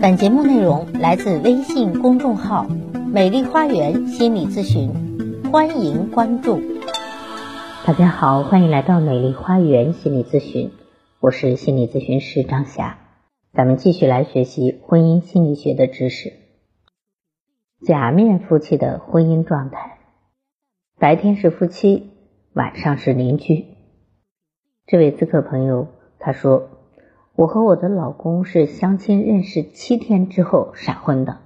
本节目内容来自微信公众号“美丽花园心理咨询”，欢迎关注。大家好，欢迎来到美丽花园心理咨询，我是心理咨询师张霞，咱们继续来学习婚姻心理学的知识。假面夫妻的婚姻状态，白天是夫妻，晚上是邻居。这位咨客朋友他说。我和我的老公是相亲认识七天之后闪婚的。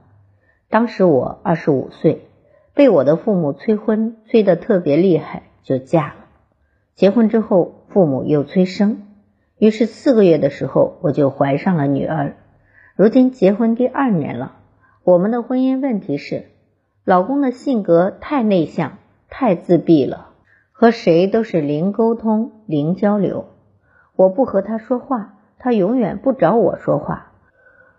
当时我二十五岁，被我的父母催婚催得特别厉害，就嫁了。结婚之后，父母又催生，于是四个月的时候我就怀上了女儿。如今结婚第二年了，我们的婚姻问题是，老公的性格太内向，太自闭了，和谁都是零沟通、零交流。我不和他说话。他永远不找我说话，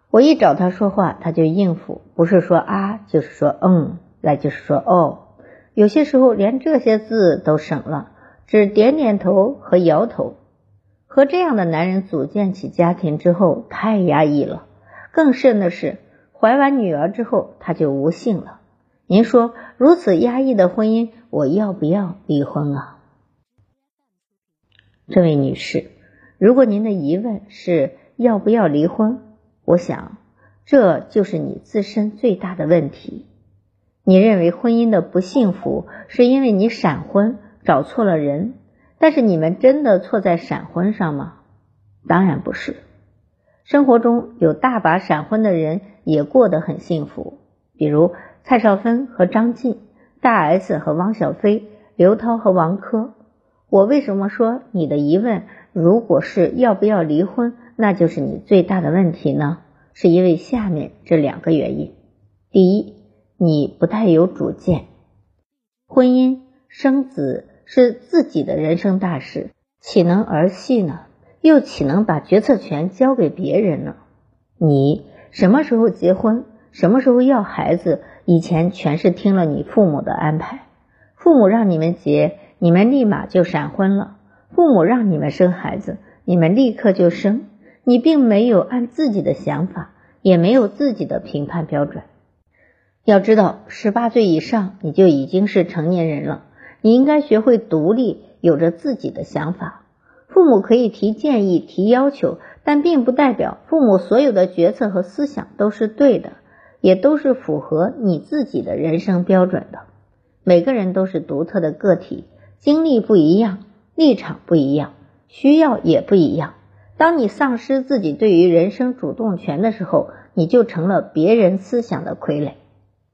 我一找他说话，他就应付，不是说啊，就是说嗯，那就是说哦，有些时候连这些字都省了，只点点头和摇头。和这样的男人组建起家庭之后，太压抑了。更甚的是，怀完女儿之后，他就无性了。您说，如此压抑的婚姻，我要不要离婚啊？这位女士。如果您的疑问是要不要离婚，我想这就是你自身最大的问题。你认为婚姻的不幸福是因为你闪婚找错了人，但是你们真的错在闪婚上吗？当然不是。生活中有大把闪婚的人也过得很幸福，比如蔡少芬和张晋、大 S 和汪小菲、刘涛和王珂。我为什么说你的疑问？如果是要不要离婚，那就是你最大的问题呢？是因为下面这两个原因：第一，你不太有主见，婚姻生子是自己的人生大事，岂能儿戏呢？又岂能把决策权交给别人呢？你什么时候结婚，什么时候要孩子，以前全是听了你父母的安排，父母让你们结，你们立马就闪婚了。父母让你们生孩子，你们立刻就生，你并没有按自己的想法，也没有自己的评判标准。要知道，十八岁以上你就已经是成年人了，你应该学会独立，有着自己的想法。父母可以提建议、提要求，但并不代表父母所有的决策和思想都是对的，也都是符合你自己的人生标准的。每个人都是独特的个体，经历不一样。立场不一样，需要也不一样。当你丧失自己对于人生主动权的时候，你就成了别人思想的傀儡。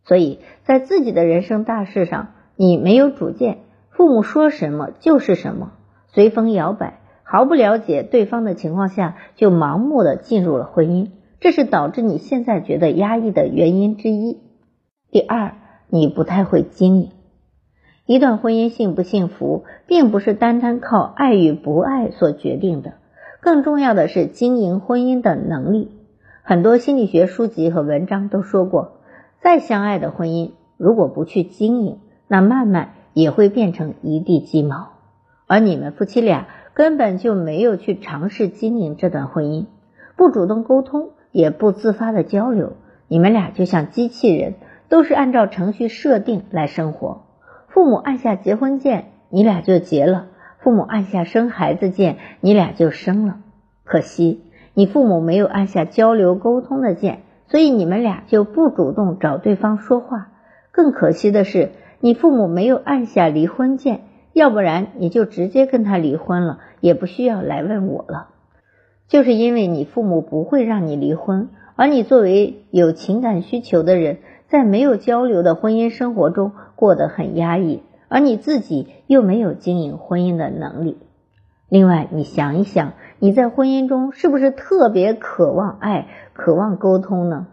所以在自己的人生大事上，你没有主见，父母说什么就是什么，随风摇摆，毫不了解对方的情况下就盲目的进入了婚姻，这是导致你现在觉得压抑的原因之一。第二，你不太会经营。一段婚姻幸不幸福，并不是单单靠爱与不爱所决定的，更重要的是经营婚姻的能力。很多心理学书籍和文章都说过，再相爱的婚姻，如果不去经营，那慢慢也会变成一地鸡毛。而你们夫妻俩根本就没有去尝试经营这段婚姻，不主动沟通，也不自发的交流，你们俩就像机器人，都是按照程序设定来生活。父母按下结婚键，你俩就结了；父母按下生孩子键，你俩就生了。可惜你父母没有按下交流沟通的键，所以你们俩就不主动找对方说话。更可惜的是，你父母没有按下离婚键，要不然你就直接跟他离婚了，也不需要来问我了。就是因为你父母不会让你离婚，而你作为有情感需求的人。在没有交流的婚姻生活中过得很压抑，而你自己又没有经营婚姻的能力。另外，你想一想，你在婚姻中是不是特别渴望爱、渴望沟通呢？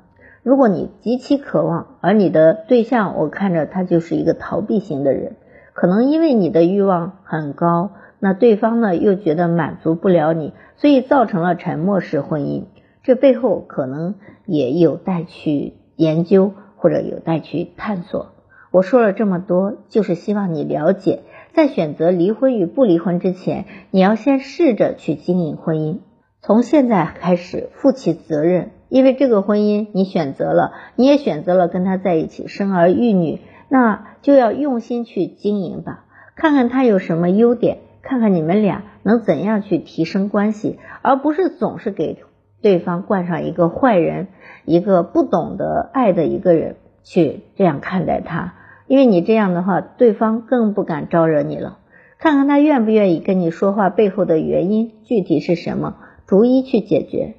如果你极其渴望，而你的对象我看着他就是一个逃避型的人，可能因为你的欲望很高，那对方呢又觉得满足不了你，所以造成了沉默式婚姻。这背后可能也有待去研究。或者有待去探索。我说了这么多，就是希望你了解，在选择离婚与不离婚之前，你要先试着去经营婚姻。从现在开始负起责任，因为这个婚姻你选择了，你也选择了跟他在一起生儿育女，那就要用心去经营吧，看看他有什么优点，看看你们俩能怎样去提升关系，而不是总是给对方冠上一个坏人，一个不懂得爱的一个人去这样看待他，因为你这样的话，对方更不敢招惹你了。看看他愿不愿意跟你说话背后的原因具体是什么，逐一去解决。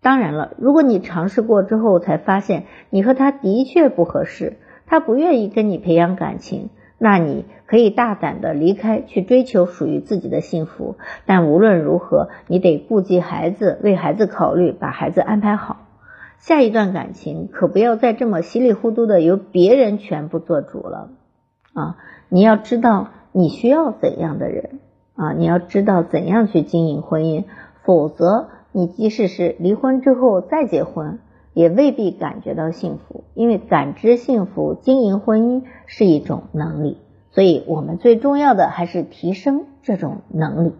当然了，如果你尝试过之后才发现你和他的确不合适，他不愿意跟你培养感情，那你可以大胆的离开，去追求属于自己的幸福。但无论如何，你得顾及孩子，为孩子考虑，把孩子安排好。下一段感情可不要再这么稀里糊涂的由别人全部做主了啊！你要知道你需要怎样的人啊！你要知道怎样去经营婚姻，否则。你即使是离婚之后再结婚，也未必感觉到幸福，因为感知幸福、经营婚姻是一种能力，所以我们最重要的还是提升这种能力。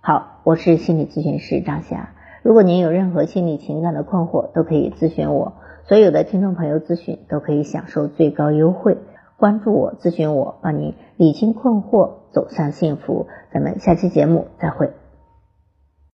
好，我是心理咨询师张霞，如果您有任何心理情感的困惑，都可以咨询我，所有的听众朋友咨询都可以享受最高优惠，关注我，咨询我，帮您理清困惑，走向幸福。咱们下期节目再会。